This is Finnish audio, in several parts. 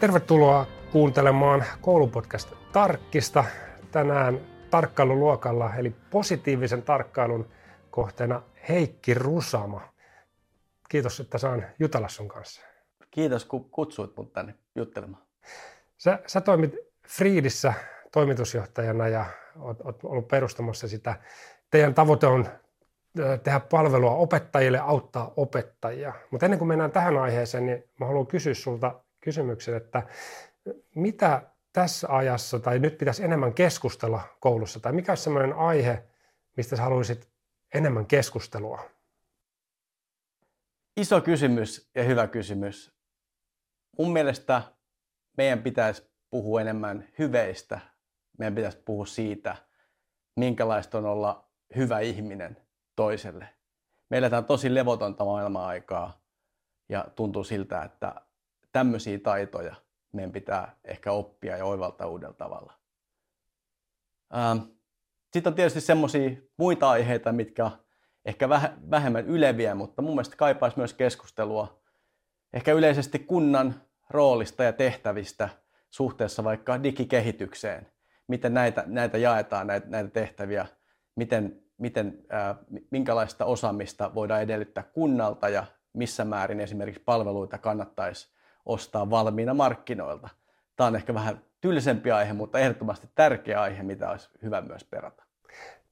Tervetuloa kuuntelemaan koulupodcast Tarkkista. Tänään tarkkailuluokalla, eli positiivisen tarkkailun kohteena Heikki Rusama. Kiitos, että saan jutella sun kanssa. Kiitos, kun kutsuit mut tänne juttelemaan. Sä, sä toimit Friidissä toimitusjohtajana ja oot, oot ollut perustamassa sitä. Teidän tavoite on tehdä palvelua opettajille, auttaa opettajia. Mutta ennen kuin mennään tähän aiheeseen, niin mä haluan kysyä sulta kysymyksen, että mitä tässä ajassa tai nyt pitäisi enemmän keskustella koulussa, tai mikä olisi sellainen aihe, mistä sä haluaisit enemmän keskustelua? Iso kysymys ja hyvä kysymys. Mun mielestä meidän pitäisi puhua enemmän hyveistä. Meidän pitäisi puhua siitä, minkälaista on olla hyvä ihminen toiselle. Me eletään tosi levotonta maailman-aikaa ja tuntuu siltä, että tämmöisiä taitoja meidän pitää ehkä oppia ja oivaltaa uudella tavalla. Ähm, sitten on tietysti semmoisia muita aiheita, mitkä ehkä vähemmän yleviä, mutta mun mielestä kaipaisi myös keskustelua ehkä yleisesti kunnan roolista ja tehtävistä suhteessa vaikka digikehitykseen. Miten näitä, näitä jaetaan, näitä, näitä tehtäviä, miten, miten, ää, minkälaista osaamista voidaan edellyttää kunnalta ja missä määrin esimerkiksi palveluita kannattaisi ostaa valmiina markkinoilta. Tämä on ehkä vähän tylsempi aihe, mutta ehdottomasti tärkeä aihe, mitä olisi hyvä myös perata.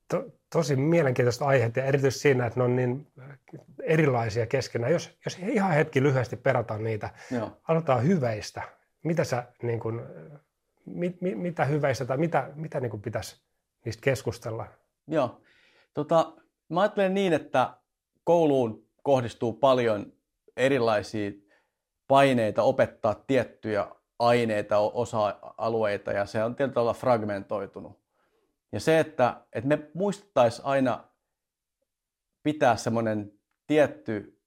To, tosi mielenkiintoista aiheet ja erityisesti siinä, että ne on niin erilaisia keskenään. Jos, jos ihan hetki lyhyesti perataan niitä, Joo. aloitetaan hyveistä. Mitä sä, niin kuin, mit, mit, mitä hyveistä tai mitä, mitä niin pitäisi niistä keskustella? Joo. Tota, mä ajattelen niin, että kouluun kohdistuu paljon erilaisia paineita opettaa tiettyjä aineita, osa-alueita ja se on tietyllä tavalla fragmentoitunut. Ja se, että, että me muistettaisiin aina pitää semmoinen tietty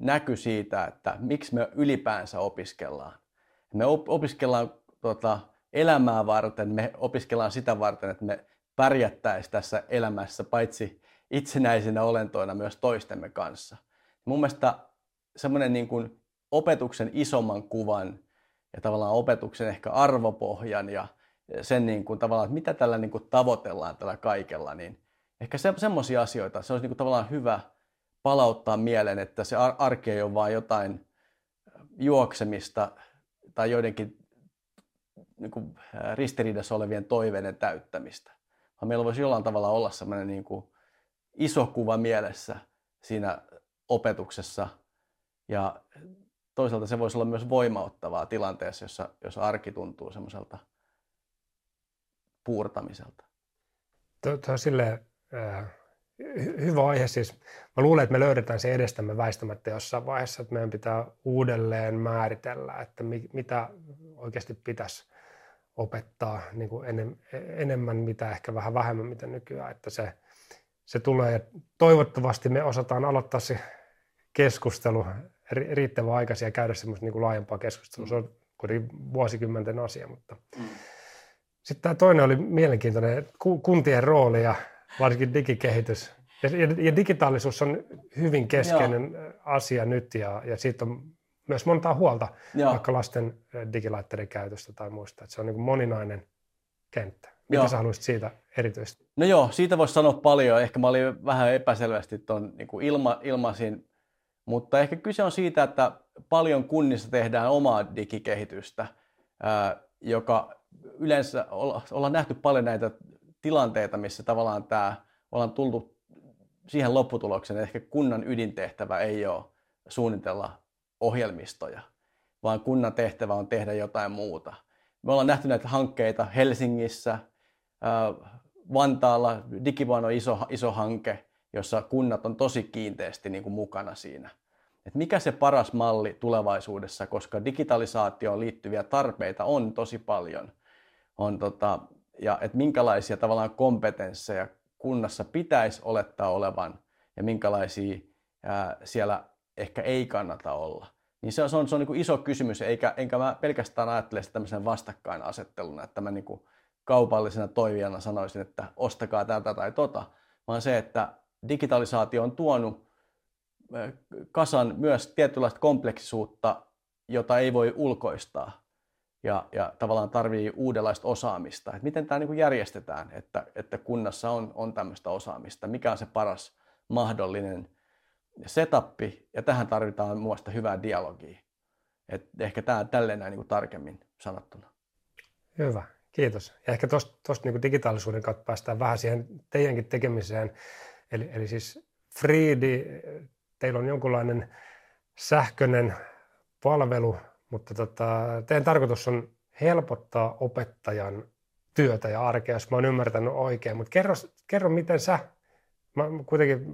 näky siitä, että miksi me ylipäänsä opiskellaan. Me opiskellaan tuota, elämää varten, me opiskellaan sitä varten, että me pärjättäisiin tässä elämässä paitsi itsenäisinä olentoina myös toistemme kanssa. Mun mielestä semmoinen niin kuin opetuksen isomman kuvan ja tavallaan opetuksen ehkä arvopohjan ja sen niin kuin tavallaan, että mitä tällä niin kuin tavoitellaan tällä kaikella, niin ehkä se, semmoisia asioita, se olisi niin kuin tavallaan hyvä palauttaa mieleen, että se arki ei ole vain jotain juoksemista tai joidenkin niin kuin ristiriidassa olevien toiveiden täyttämistä. Vaan meillä voisi jollain tavalla olla semmoinen niin kuin iso kuva mielessä siinä opetuksessa ja toisaalta se voisi olla myös voimauttavaa tilanteessa, jossa, jos arki tuntuu semmoiselta puurtamiselta. Tuo on silleen, äh, hyvä aihe siis. Mä luulen, että me löydetään se edestämme väistämättä jossain vaiheessa, että meidän pitää uudelleen määritellä, että mi, mitä oikeasti pitäisi opettaa niin kuin enem, enemmän, mitä ehkä vähän vähemmän, mitä nykyään. Että se, se tulee. Toivottavasti me osataan aloittaa se keskustelu riittävän aikaisin ja käydä semmoista niin kuin laajempaa keskustelua. Se on kuitenkin vuosikymmenten asia, mutta mm. sitten tämä toinen oli mielenkiintoinen, kuntien rooli ja varsinkin digikehitys. Ja, ja digitaalisuus on hyvin keskeinen Joo. asia nyt ja, ja siitä on myös montaa huolta, Joo. vaikka lasten digilaitteiden käytöstä tai muista. Että se on niin kuin moninainen kenttä. Mitä joo. sä haluaisit siitä erityisesti? No joo, siitä voisi sanoa paljon. Ehkä mä olin vähän epäselvästi tuon niin ilma, ilmaisin mutta ehkä kyse on siitä, että paljon kunnissa tehdään omaa digikehitystä, joka yleensä ollaan nähty paljon näitä tilanteita, missä tavallaan tämä ollaan tultu siihen lopputulokseen, että ehkä kunnan ydintehtävä ei ole suunnitella ohjelmistoja, vaan kunnan tehtävä on tehdä jotain muuta. Me ollaan nähty näitä hankkeita Helsingissä, Vantaalla, Digivuon on iso, iso hanke, jossa kunnat on tosi kiinteästi niin kuin mukana siinä. Et mikä se paras malli tulevaisuudessa, koska digitalisaatioon liittyviä tarpeita on tosi paljon. On tota, ja että minkälaisia tavallaan kompetensseja kunnassa pitäisi olettaa olevan ja minkälaisia ää, siellä ehkä ei kannata olla. Niin se on, se on, se on niin kuin iso kysymys, eikä, enkä mä pelkästään ajattele sitä tämmöisen vastakkainasetteluna, että mä niin kuin kaupallisena toivijana sanoisin, että ostakaa tätä tai tota, vaan se, että digitalisaatio on tuonut kasan myös tietynlaista kompleksisuutta, jota ei voi ulkoistaa. ja, ja tavallaan tarvii uudenlaista osaamista. Että miten tämä niin järjestetään, että, että kunnassa on, on tämmöistä osaamista, mikä on se paras mahdollinen setappi, ja tähän tarvitaan muista hyvää dialogia. Et ehkä tämä tälleen näin niin tarkemmin sanottuna. Hyvä, kiitos. Ja ehkä tuosta niin digitaalisuuden kautta päästään vähän siihen teidänkin tekemiseen. Eli, eli siis Freedi, teillä on jonkunlainen sähköinen palvelu, mutta tota, teidän tarkoitus on helpottaa opettajan työtä ja arkea, jos mä oon ymmärtänyt oikein. Mutta kerro, kerro, miten sä, mä kuitenkin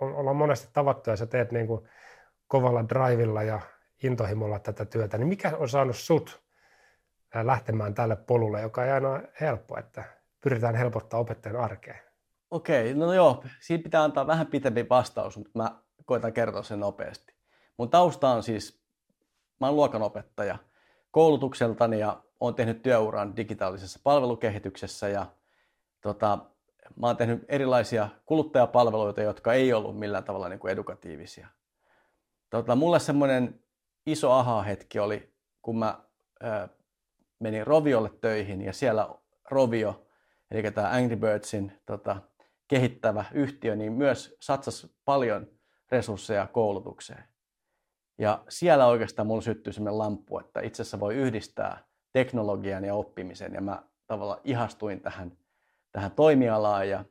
ollaan monesti tavattu ja sä teet niin kuin kovalla drivilla ja intohimolla tätä työtä, niin mikä on saanut sut lähtemään tälle polulle, joka ei aina helppo, että pyritään helpottaa opettajan arkea? Okei, no joo, siinä pitää antaa vähän pitempi vastaus, mutta mä koitan kertoa sen nopeasti. Mun tausta on siis, mä oon luokanopettaja koulutukseltani ja oon tehnyt työuran digitaalisessa palvelukehityksessä ja tota, mä oon tehnyt erilaisia kuluttajapalveluita, jotka ei ollut millään tavalla niin kuin edukatiivisia. Tota, mulle semmoinen iso aha-hetki oli, kun mä ö, menin Roviolle töihin ja siellä Rovio, eli tämä Angry Birdsin tota, kehittävä yhtiö, niin myös satsasi paljon resursseja koulutukseen. Ja siellä oikeastaan mulla syttyi sellainen lamppu, että itse asiassa voi yhdistää teknologian ja oppimisen. Ja mä tavallaan ihastuin tähän, tähän toimialaan ja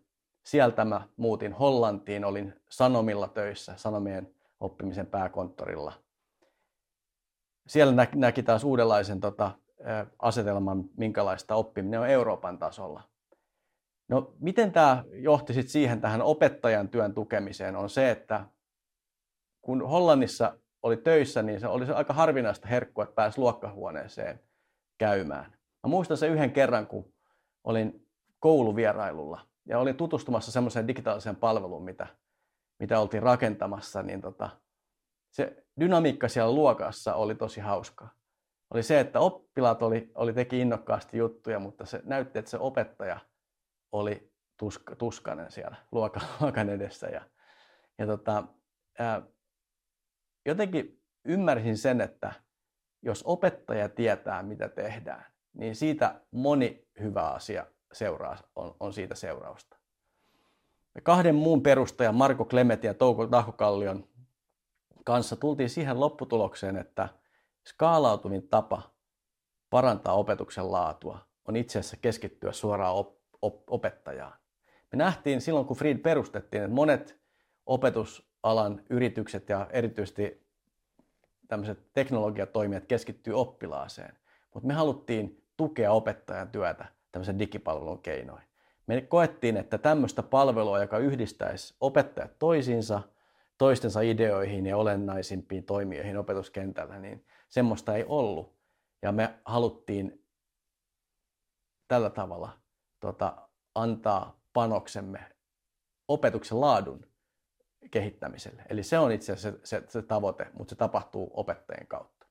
sieltä mä muutin Hollantiin, olin Sanomilla töissä, Sanomien oppimisen pääkonttorilla. Siellä näki, näki taas uudenlaisen tota, asetelman, minkälaista oppiminen on Euroopan tasolla. No miten tämä johti sitten siihen tähän opettajan työn tukemiseen on se, että kun Hollannissa oli töissä, niin se oli aika harvinaista herkkua, että pääsi luokkahuoneeseen käymään. Mä muistan sen yhden kerran, kun olin kouluvierailulla ja olin tutustumassa semmoiseen digitaaliseen palveluun, mitä, mitä oltiin rakentamassa, niin tota, se dynamiikka siellä luokassa oli tosi hauskaa. Oli se, että oppilaat oli, oli teki innokkaasti juttuja, mutta se näytti, että se opettaja oli tuska, tuskanen siellä luokan, luokan edessä. Ja, ja tota, ää, jotenkin ymmärsin sen, että jos opettaja tietää, mitä tehdään, niin siitä moni hyvä asia seuraa, on, on siitä seurausta. Me kahden muun perustajan, Marko Klemet ja Touko Tahkokallion kanssa tultiin siihen lopputulokseen, että skaalautuvin tapa parantaa opetuksen laatua on itse asiassa keskittyä suoraan op- op- opettajaan. Me nähtiin silloin, kun Fried perustettiin, että monet opetusalan yritykset ja erityisesti tämmöiset teknologiatoimijat keskittyy oppilaaseen. Mutta me haluttiin tukea opettajan työtä tämmöisen digipalvelun keinoin. Me koettiin, että tämmöistä palvelua, joka yhdistäisi opettajat toisiinsa, toistensa ideoihin ja olennaisimpiin toimijoihin opetuskentällä, niin semmoista ei ollut. Ja me haluttiin tällä tavalla tota, antaa panoksemme opetuksen laadun kehittämiselle. Eli se on itse asiassa se, se, se tavoite, mutta se tapahtuu opettajien kautta.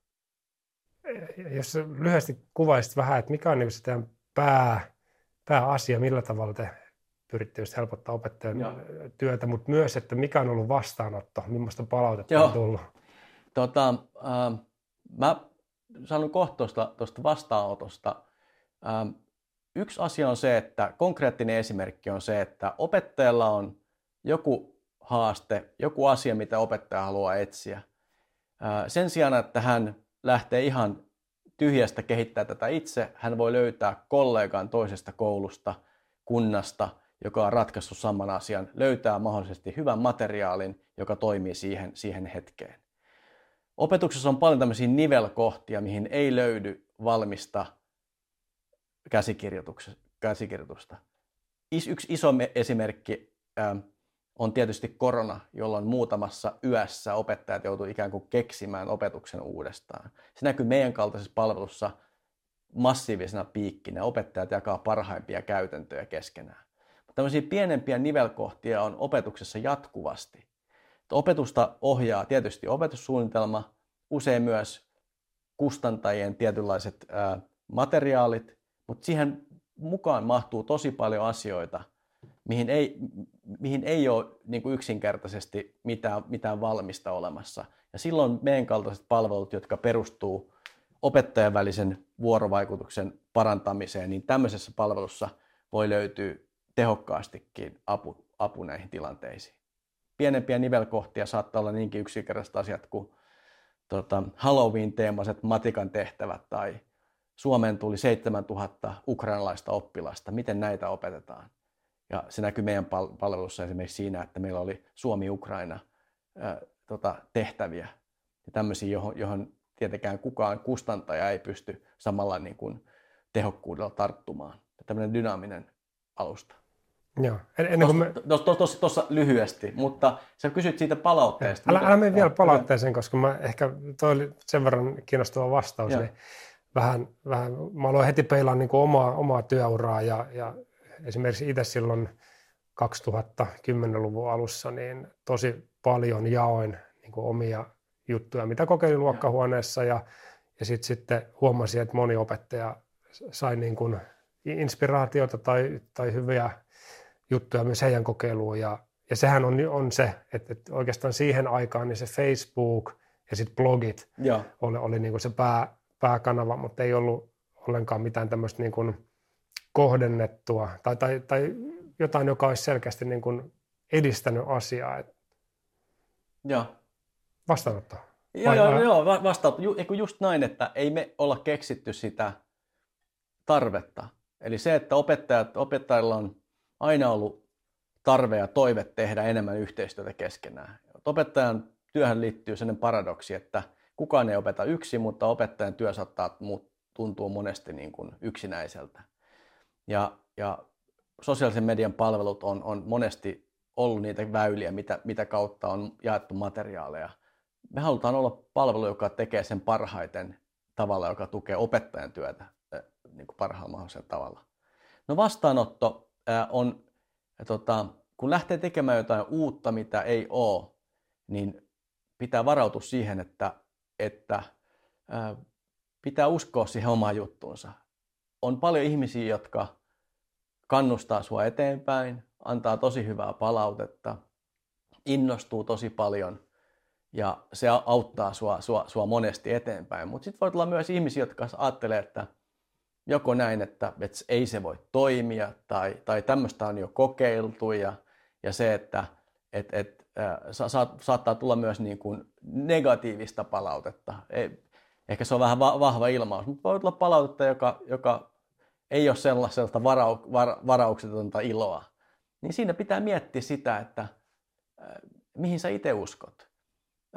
Jos lyhyesti kuvaisit vähän, että mikä on niin se pää, pääasia, millä tavalla te pyritte just helpottaa opettajan Joo. työtä, mutta myös, että mikä on ollut vastaanotto, millaista palautetta Joo. on tullut? Tota, äh, mä sanon kohta tuosta vastaanotosta. Ähm, yksi asia on se, että konkreettinen esimerkki on se, että opettajalla on joku haaste, joku asia, mitä opettaja haluaa etsiä. Sen sijaan, että hän lähtee ihan tyhjästä kehittää tätä itse, hän voi löytää kollegan toisesta koulusta, kunnasta, joka on ratkaissut saman asian, löytää mahdollisesti hyvän materiaalin, joka toimii siihen, siihen hetkeen. Opetuksessa on paljon tämmöisiä nivelkohtia, mihin ei löydy valmista käsikirjoitusta. Yksi iso esimerkki on tietysti korona, jolloin muutamassa yössä opettajat joutuivat ikään kuin keksimään opetuksen uudestaan. Se näkyy meidän kaltaisessa palvelussa massiivisena piikkinä. Opettajat jakaa parhaimpia käytäntöjä keskenään. Mutta pienempiä nivelkohtia on opetuksessa jatkuvasti. Opetusta ohjaa tietysti opetussuunnitelma, usein myös kustantajien tietynlaiset ää, materiaalit, mutta siihen mukaan mahtuu tosi paljon asioita, mihin ei, mihin ei ole niin kuin yksinkertaisesti mitään, mitään valmista olemassa. Ja silloin meidän kaltaiset palvelut, jotka perustuu opettajan välisen vuorovaikutuksen parantamiseen, niin tämmöisessä palvelussa voi löytyä tehokkaastikin apu, apu näihin tilanteisiin. Pienempiä nivelkohtia saattaa olla niinkin yksinkertaiset asiat kuin tota, Halloween-teemaiset matikan tehtävät tai Suomeen tuli 7000 ukrainalaista oppilasta. Miten näitä opetetaan? Ja se näkyy meidän palvelussa esimerkiksi siinä, että meillä oli Suomi-Ukraina tota, tehtäviä ja tämmöisiä, johon, johon tietenkään kukaan kustantaja ei pysty samalla niin kuin tehokkuudella tarttumaan. Tämmöinen dynaaminen alusta. Joo. Ennen kuin me... Tuossa tos, lyhyesti, mutta sä kysyt siitä palautteesta. Älä, älä mene vielä palautteeseen, koska mä ehkä toi oli sen verran kiinnostava vastaus. Niin vähän, vähän, mä aloin heti peilaan niin omaa, omaa työuraa ja, ja esimerkiksi itse silloin 2010-luvun alussa niin tosi paljon jaoin niin omia juttuja, mitä kokeilin luokkahuoneessa ja, ja sitten sitten huomasin, että moni opettaja sai niin kuin inspiraatiota tai, tai hyviä juttuja myös heidän kokeiluun ja, ja sehän on, on se, että, että oikeastaan siihen aikaan niin se Facebook ja sitten blogit ja. oli, oli niin kuin se pää, pääkanava, mutta ei ollut ollenkaan mitään tämmöistä niin kuin kohdennettua tai, tai, tai jotain, joka olisi selkeästi niin kuin edistänyt asiaa. Joo. Vastaanotto. Joo, joo, joo vastaanotto. Ju, just näin, että ei me olla keksitty sitä tarvetta. Eli se, että opettajat, opettajilla on aina ollut tarve ja toive tehdä enemmän yhteistyötä keskenään. Opettajan työhön liittyy sellainen paradoksi, että kukaan ei opeta yksin, mutta opettajan työ saattaa tuntua monesti niin kuin yksinäiseltä. Ja, ja sosiaalisen median palvelut on, on monesti ollut niitä väyliä, mitä, mitä kautta on jaettu materiaaleja. Me halutaan olla palvelu, joka tekee sen parhaiten tavalla, joka tukee opettajan työtä niin kuin parhaalla mahdollisella tavalla. No vastaanotto on, tota, kun lähtee tekemään jotain uutta, mitä ei ole, niin pitää varautua siihen, että, että pitää uskoa siihen omaan juttuunsa. On paljon ihmisiä, jotka kannustaa sua eteenpäin, antaa tosi hyvää palautetta, innostuu tosi paljon ja se auttaa sua, sua, sua monesti eteenpäin. Mutta sitten voi olla myös ihmisiä, jotka ajattelee, että joko näin, että, että ei se voi toimia tai, tai tämmöistä on jo kokeiltu ja, ja se, että et, et, sa, saattaa tulla myös niin kuin negatiivista palautetta. Ei, ehkä se on vähän va, vahva ilmaus, mutta voi tulla palautetta, joka, joka ei ole sellaista varau, var, varauksetonta iloa. Niin siinä pitää miettiä sitä, että äh, mihin sä itse uskot.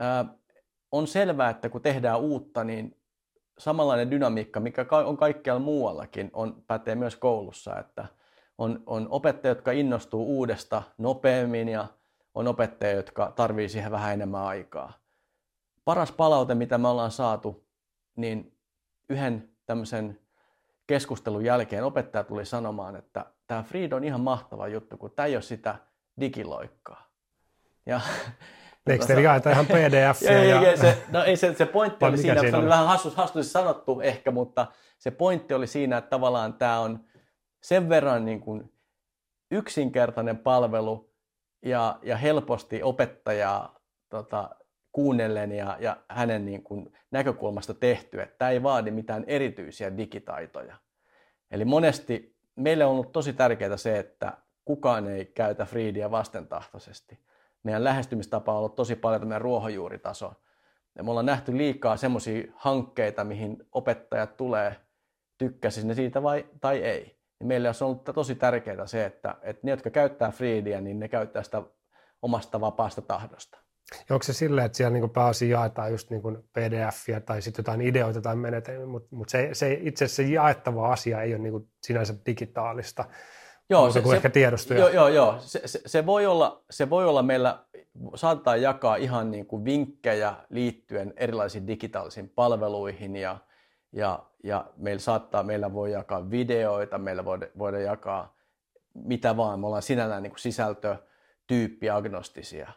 Äh, on selvää, että kun tehdään uutta, niin samanlainen dynamiikka, mikä on kaikkialla muuallakin, on, pätee myös koulussa, että on, on opettajia, jotka innostuu uudesta nopeammin ja on opettajia, jotka tarvii siihen vähän enemmän aikaa. Paras palaute, mitä me ollaan saatu, niin yhden tämmöisen keskustelun jälkeen opettaja tuli sanomaan, että tämä Freed on ihan mahtava juttu, kun tämä ei ole sitä digiloikkaa. Ja Eikö teillä jaeta ihan pdf ja, ja, ja, se, no ei se, se pointti oli siinä, siinä se oli vähän hassus, hassusti sanottu ehkä, mutta se pointti oli siinä, että tavallaan tämä on sen verran niin kuin yksinkertainen palvelu ja, ja helposti opettajaa tota, kuunnellen ja, ja hänen niin kuin näkökulmasta tehty, että tämä ei vaadi mitään erityisiä digitaitoja. Eli monesti meille on ollut tosi tärkeää se, että kukaan ei käytä Freedia vastentahtoisesti meidän lähestymistapa on ollut tosi paljon tämmöinen ruohonjuuritaso. Ja me ollaan nähty liikaa semmoisia hankkeita, mihin opettajat tulee, tykkäsi ne siitä vai, tai ei. Ja meille on ollut tosi tärkeää se, että, että ne, jotka käyttää Freedia, niin ne käyttää sitä omasta vapaasta tahdosta. Ja onko se silleen, että siellä niin pääosin jaetaan just niin pdf tai sitten jotain ideoita tai menetelmiä, mutta, mutta se, se, itse asiassa se jaettava asia ei ole niin sinänsä digitaalista, Joo, se, se, ehkä tiedostoja. Joo, joo, joo. Se, se, se, voi olla, se voi olla meillä, saattaa jakaa ihan niin kuin vinkkejä liittyen erilaisiin digitaalisiin palveluihin ja, ja, ja meillä saattaa, meillä voi jakaa videoita, meillä voida, voida jakaa mitä vaan. Me ollaan sinällään niin kuin sisältötyyppiagnostisia.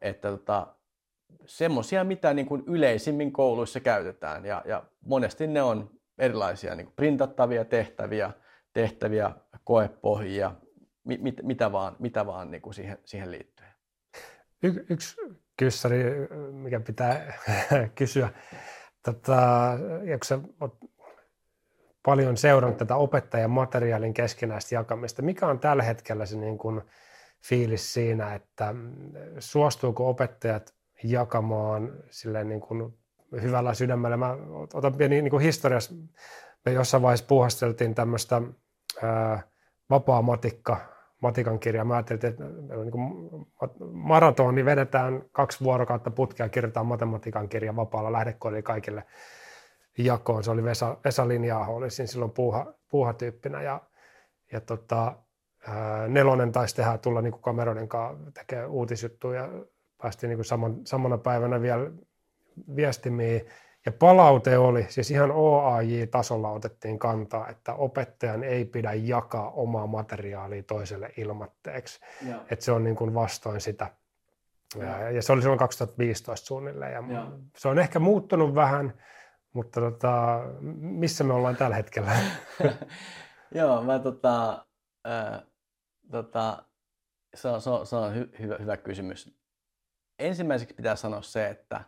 että tota, semmoisia, mitä niin kuin yleisimmin kouluissa käytetään ja, ja monesti ne on erilaisia niin kuin printattavia tehtäviä, tehtäviä, koepohjia, mit, mitä vaan, mitä vaan niin kuin siihen, siihen liittyen. Y- yksi kyssäri, mikä pitää kysyä. Tota, kun sä oot paljon seurannut tätä opettajan materiaalin keskinäistä jakamista, mikä on tällä hetkellä se niin kuin fiilis siinä, että suostuuko opettajat jakamaan silleen niin kuin hyvällä sydämellä. Mä otan pieni niin kuin historiassa, me jossain vaiheessa puhasteltiin tämmöistä vapaa matikka, matikan kirjaa. Mä ajattelin, että niin maratoni vedetään kaksi vuorokautta putkea, kirjoitetaan matematiikan kirja vapaalla lähdekoodilla kaikille jakoon. Se oli Vesa, Vesa Linjaaho, oli siinä silloin puuha, puuhatyyppinä ja, ja tota, nelonen taisi tehdä tulla niin kuin kameroiden kanssa tekee uutisjuttuja ja päästiin niin saman, samana päivänä vielä viestimiin. Ja palaute oli, siis ihan OAJ-tasolla otettiin kantaa, että opettajan ei pidä jakaa omaa materiaalia toiselle ilmatteeksi. Että se on niin kuin vastoin sitä. Ja, ja se oli silloin 2015 suunnilleen. Ja ja. Se on ehkä muuttunut vähän, mutta tota, missä me ollaan tällä hetkellä? Joo, mä tota, äh, tota, se on, se on, se on hy, hyvä, hyvä kysymys. Ensimmäiseksi pitää sanoa se, että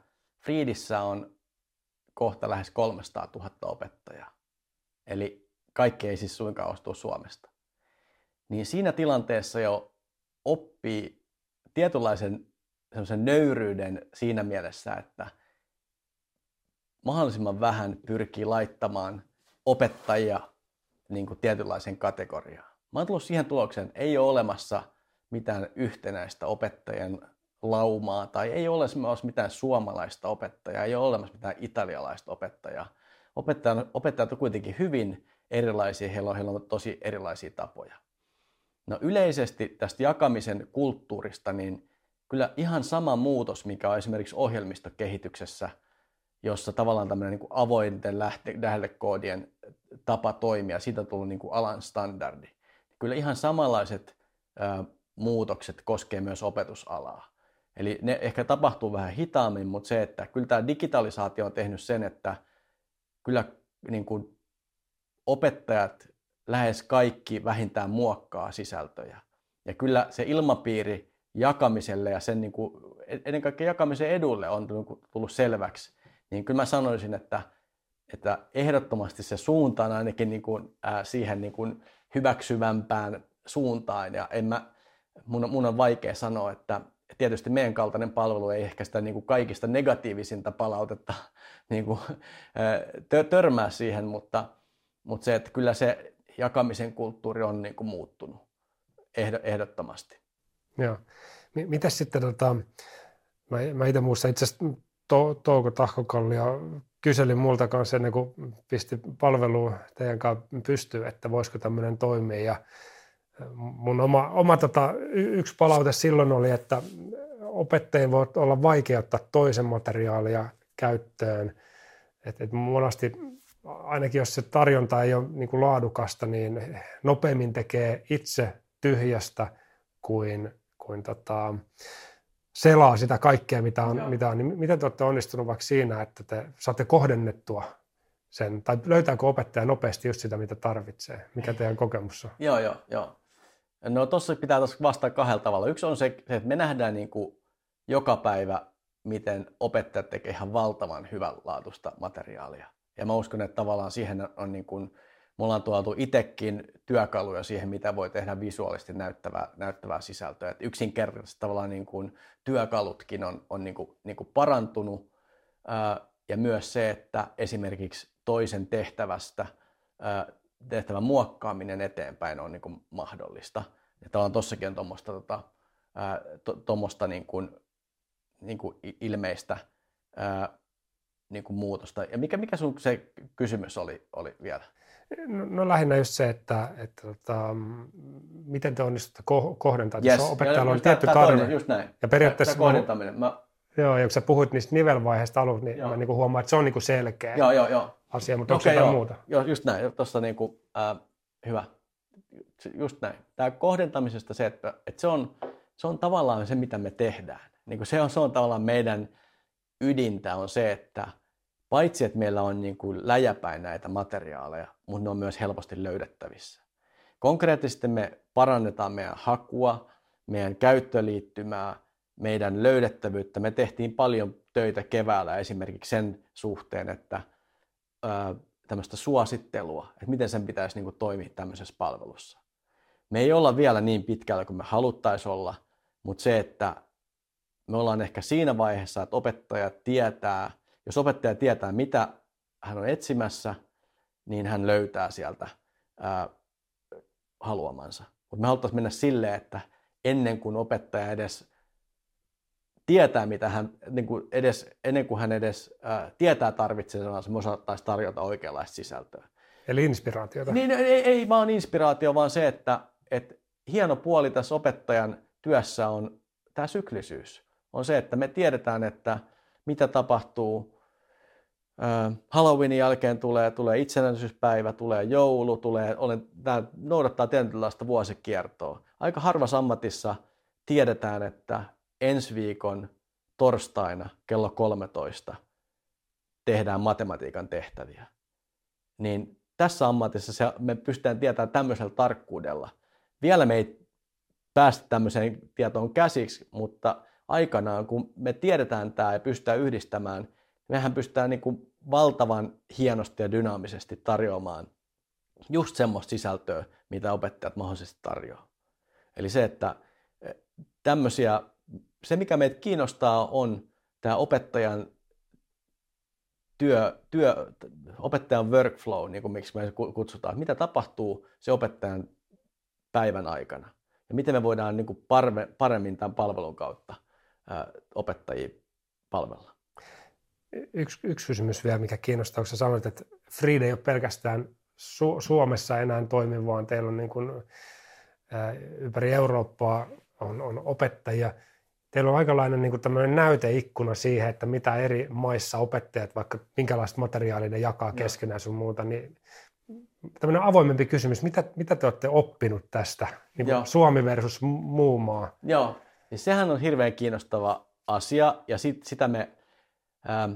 Friidissä on kohta lähes 300 000 opettajaa. Eli kaikki ei siis suinkaan ostu Suomesta. Niin siinä tilanteessa jo oppii tietynlaisen semmoisen nöyryyden siinä mielessä, että mahdollisimman vähän pyrkii laittamaan opettajia niin kuin tietynlaisen kategoriaan. Mä oon tullut siihen tulokseen, että ei ole olemassa mitään yhtenäistä opettajien laumaa tai ei ole olemassa mitään suomalaista opettajaa, ei ole olemassa mitään italialaista opettajaa. Opettajat, opettajat on kuitenkin hyvin erilaisia, heillä on, heillä on tosi erilaisia tapoja. No yleisesti tästä jakamisen kulttuurista, niin kyllä ihan sama muutos, mikä on esimerkiksi ohjelmistokehityksessä, jossa tavallaan tämmöinen niin avointen lähdekoodien tapa toimia, siitä on tullut niin kuin alan standardi. Kyllä ihan samanlaiset ää, muutokset koskee myös opetusalaa. Eli ne ehkä tapahtuu vähän hitaammin, mutta se, että kyllä tämä digitalisaatio on tehnyt sen, että kyllä niin kuin opettajat lähes kaikki vähintään muokkaa sisältöjä. Ja kyllä se ilmapiiri jakamiselle ja sen niin kuin, ennen kaikkea jakamisen edulle on tullut selväksi. Niin kyllä mä sanoisin, että, että ehdottomasti se suunta on ainakin niin kuin, ää, siihen niin kuin hyväksyvämpään suuntaan. Ja en mä, mun, mun on vaikea sanoa, että tietysti meidän kaltainen palvelu ei ehkä sitä niin kuin kaikista negatiivisinta palautetta niin kuin, törmää siihen, mutta, mutta se, että kyllä se jakamisen kulttuuri on niin kuin muuttunut ehdottomasti. Joo. Mitäs sitten, tota, mä, mä itse muussa itse asiassa to, Touko Tahkokallio kyselin multa kanssa ennen kuin pisti palvelu teidän kanssa pystyyn, että voisiko tämmöinen toimia ja mun oma, oma tota, yksi palaute silloin oli, että opettajien voi olla vaikea ottaa toisen materiaalia käyttöön. Et, et monasti, ainakin jos se tarjonta ei ole niin kuin laadukasta, niin nopeammin tekee itse tyhjästä kuin, kuin tota, selaa sitä kaikkea, mitä on. Mitä on. Niin miten te olette onnistunut vaikka siinä, että te saatte kohdennettua sen, tai löytääkö opettaja nopeasti just sitä, mitä tarvitsee? Mikä teidän kokemus on? Joo, joo, joo. No tuossa pitää tuossa vastata kahdella tavalla. Yksi on se, että me nähdään niin kuin joka päivä, miten opettajat tekee ihan valtavan hyvänlaatuista materiaalia. Ja mä uskon, että tavallaan siihen on niin kuin, me ollaan tuotu itsekin työkaluja siihen, mitä voi tehdä visuaalisesti näyttävää, näyttävää sisältöä. Et yksinkertaisesti tavallaan niin kuin työkalutkin on, on niin kuin, niin kuin parantunut. Ää, ja myös se, että esimerkiksi toisen tehtävästä ää, tehtävän muokkaaminen eteenpäin on niin kuin mahdollista. Ja tavallaan tossakin on tuommoista tota, to, niin niin kuin ilmeistä ää, niin kuin muutosta. Ja mikä, mikä sun se kysymys oli, oli vielä? No, no lähinnä just se, että, että tota, miten te onnistutte ko- kohdentamaan. Yes. Opettajalla on tietty tarve. Just näin. Ja periaatteessa... Tämä kohdentaminen. Mä... Joo, ja kun sä puhuit niistä nivelvaiheista alussa, niin joo. mä niin kuin huomaan, että se on niin kuin selkeä joo, joo, joo. asia, mutta okay, onko jotain muuta? Joo, just näin. Tuossa niin kuin, äh, hyvä. Just näin. Tämä kohdentamisesta se, että, että se, on, se on tavallaan se, mitä me tehdään. Niin kuin se, on, se on tavallaan meidän ydintä on se, että paitsi että meillä on niin kuin läjäpäin näitä materiaaleja, mutta ne on myös helposti löydettävissä. Konkreettisesti me parannetaan meidän hakua, meidän käyttöliittymää, meidän löydettävyyttä. Me tehtiin paljon töitä keväällä esimerkiksi sen suhteen, että ää, tämmöistä suosittelua, että miten sen pitäisi niin kuin, toimia tämmöisessä palvelussa. Me ei olla vielä niin pitkällä kuin me haluttaisiin olla, mutta se, että me ollaan ehkä siinä vaiheessa, että opettaja tietää, jos opettaja tietää, mitä hän on etsimässä, niin hän löytää sieltä ää, haluamansa. Mutta me haluttaisiin mennä silleen, että ennen kuin opettaja edes tietää, mitä hän, niin kuin edes, ennen kuin hän edes ää, tietää tarvitsevansa, me osattaisiin tarjota oikeanlaista sisältöä. Eli inspiraatiota. Niin, ei, ei vaan inspiraatio, vaan se, että, että hieno puoli tässä opettajan työssä on tämä syklisyys. On se, että me tiedetään, että mitä tapahtuu. Halloweenin jälkeen tulee, tulee itsenäisyyspäivä, tulee joulu, tulee, olen, tämä noudattaa tietynlaista vuosikiertoa. Aika harvassa ammatissa tiedetään, että ensi viikon torstaina kello 13 tehdään matematiikan tehtäviä. Niin tässä ammatissa se, me pystytään tietämään tämmöisellä tarkkuudella. Vielä me ei päästä tämmöiseen tietoon käsiksi, mutta aikanaan, kun me tiedetään tämä ja pystytään yhdistämään, mehän pystytään niin kuin valtavan hienosti ja dynaamisesti tarjoamaan just semmoista sisältöä, mitä opettajat mahdollisesti tarjoaa. Eli se, että e, tämmöisiä, se mikä meitä kiinnostaa on tämä opettajan työ, työ, opettajan workflow, niin kuin miksi me kutsutaan, mitä tapahtuu se opettajan päivän aikana ja miten me voidaan niin kuin parve, paremmin tämän palvelun kautta opettajia palvella. Yksi, yksi kysymys vielä, mikä kiinnostaa, kun sä sanoit, että Frida ei ole pelkästään Su- Suomessa enää toimiva, vaan teillä on niin kuin, ää, ympäri Eurooppaa on, on opettajia. Teillä on aikalainen niin kuin tämmöinen näyteikkuna siihen, että mitä eri maissa opettajat, vaikka minkälaista materiaalia ne jakaa keskenään sun muuta, niin tämmöinen avoimempi kysymys. Mitä, mitä te olette oppinut tästä, niin Suomi versus muu maa? Joo, niin sehän on hirveän kiinnostava asia ja sit, sitä me ähm,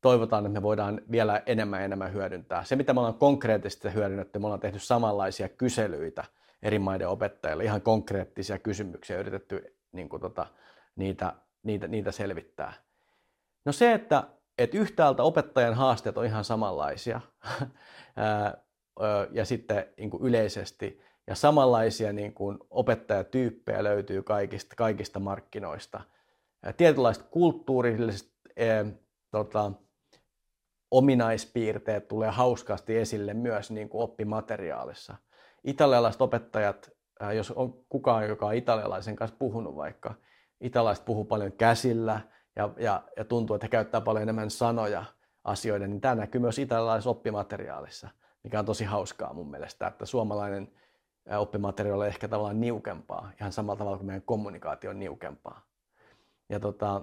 toivotaan, että me voidaan vielä enemmän ja enemmän hyödyntää. Se, mitä me ollaan konkreettisesti hyödynnetty, me ollaan tehty samanlaisia kyselyitä eri maiden opettajille, ihan konkreettisia kysymyksiä, yritetty niin kuin, tota, niitä, niitä, niitä selvittää. No se, että, että yhtäältä opettajan haasteet on ihan samanlaisia, ja sitten niin kuin yleisesti. Ja samanlaisia niin kuin opettajatyyppejä löytyy kaikista, kaikista markkinoista. Tietynlaiset kulttuurilliset eh, tota, ominaispiirteet tulee hauskasti esille myös niin kuin oppimateriaalissa. Italialaiset opettajat, jos on kukaan, joka on italialaisen kanssa puhunut vaikka, italialaiset puhuu paljon käsillä ja, ja, ja tuntuu, että he käyttää paljon enemmän sanoja asioiden, niin tämä näkyy myös italialaisessa oppimateriaalissa mikä on tosi hauskaa mun mielestä, että suomalainen oppimateriaali on ehkä tavallaan niukempaa, ihan samalla tavalla kuin meidän kommunikaatio on niukempaa. Ja tota,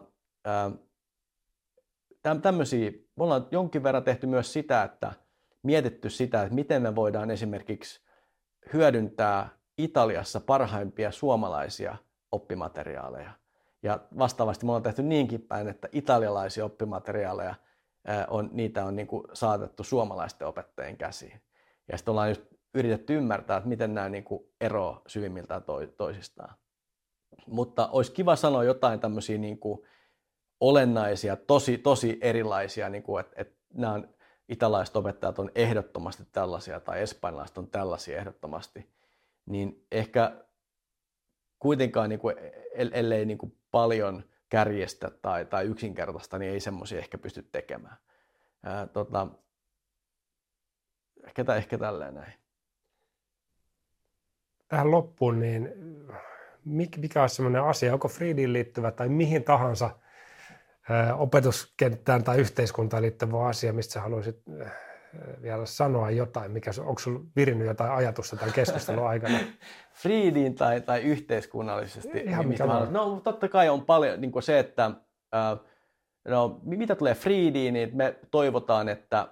tämmöisiä, me ollaan jonkin verran tehty myös sitä, että mietitty sitä, että miten me voidaan esimerkiksi hyödyntää Italiassa parhaimpia suomalaisia oppimateriaaleja. Ja vastaavasti me ollaan tehty niinkin päin, että italialaisia oppimateriaaleja on, niitä on niin kuin saatettu suomalaisten opettajien käsiin. Ja sitten ollaan just yritetty ymmärtää, että miten nämä niin eroavat syvimmiltään toisistaan. Mutta olisi kiva sanoa jotain tämmöisiä niin kuin olennaisia, tosi, tosi erilaisia, niin kuin, että, että nämä italaiset opettajat on ehdottomasti tällaisia tai espanjalaiset on tällaisia ehdottomasti, niin ehkä kuitenkaan, niin kuin, ellei niin kuin paljon – kärjestä tai, tai yksinkertaista, niin ei semmoisia ehkä pysty tekemään. Ää, tota, ehkä, ehkä tälleen näin. Tähän loppuun, niin mikä on semmoinen asia, joko Friediin liittyvä tai mihin tahansa ää, opetuskenttään tai yhteiskuntaan liittyvä asia, mistä haluaisit vielä sanoa jotain? Mikä, onko sinulla virinnyt jotain ajatusta tämän keskustelun aikana? Friidiin tai, tai yhteiskunnallisesti? Ihan mikä mä, no totta kai on paljon niin se, että no, mitä tulee Friidiin, niin me toivotaan, että,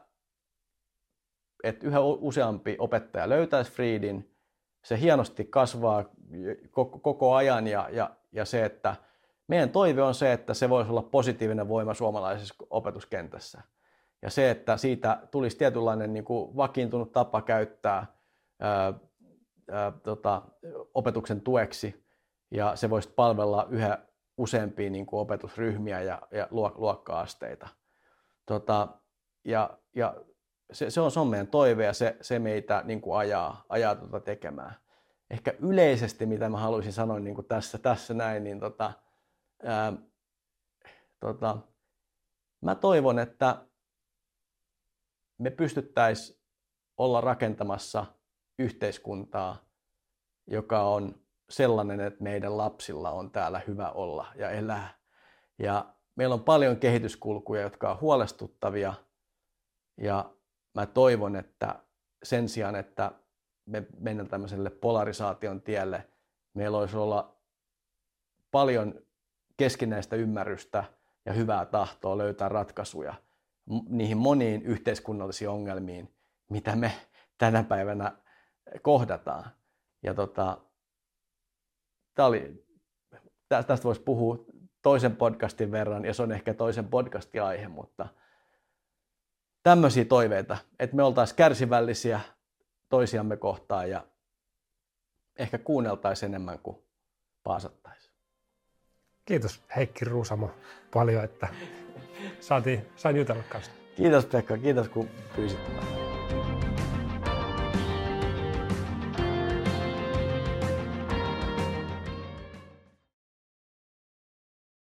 että yhä useampi opettaja löytäisi Friidin. Se hienosti kasvaa koko, koko ajan ja, ja, ja se, että meidän toive on se, että se voisi olla positiivinen voima suomalaisessa opetuskentässä ja se, että siitä tulisi tietynlainen niin kuin vakiintunut tapa käyttää ää, ää, tota, opetuksen tueksi ja se voisi palvella yhä useampia niin kuin opetusryhmiä ja, ja luokka-asteita. Tota, ja ja se, se, on, se on meidän toive ja se, se meitä niin kuin ajaa, ajaa tuota tekemään. Ehkä yleisesti, mitä mä haluaisin sanoa niin kuin tässä, tässä näin, niin tota, ää, tota, mä toivon, että me pystyttäisiin olla rakentamassa yhteiskuntaa, joka on sellainen, että meidän lapsilla on täällä hyvä olla ja elää. Ja meillä on paljon kehityskulkuja, jotka on huolestuttavia. Ja mä toivon, että sen sijaan, että me mennään tämmöiselle polarisaation tielle, meillä olisi olla paljon keskinäistä ymmärrystä ja hyvää tahtoa löytää ratkaisuja niihin moniin yhteiskunnallisiin ongelmiin, mitä me tänä päivänä kohdataan. Ja tota, tää oli, tästä voisi puhua toisen podcastin verran, ja se on ehkä toisen podcastin aihe, mutta tämmöisiä toiveita, että me oltaisiin kärsivällisiä toisiamme kohtaan ja ehkä kuunneltaisiin enemmän kuin paasattaisiin. Kiitos Heikki Ruusamo paljon, että saatiin, sain jutella kanssa. Kiitos Pekka, kiitos kun pyysit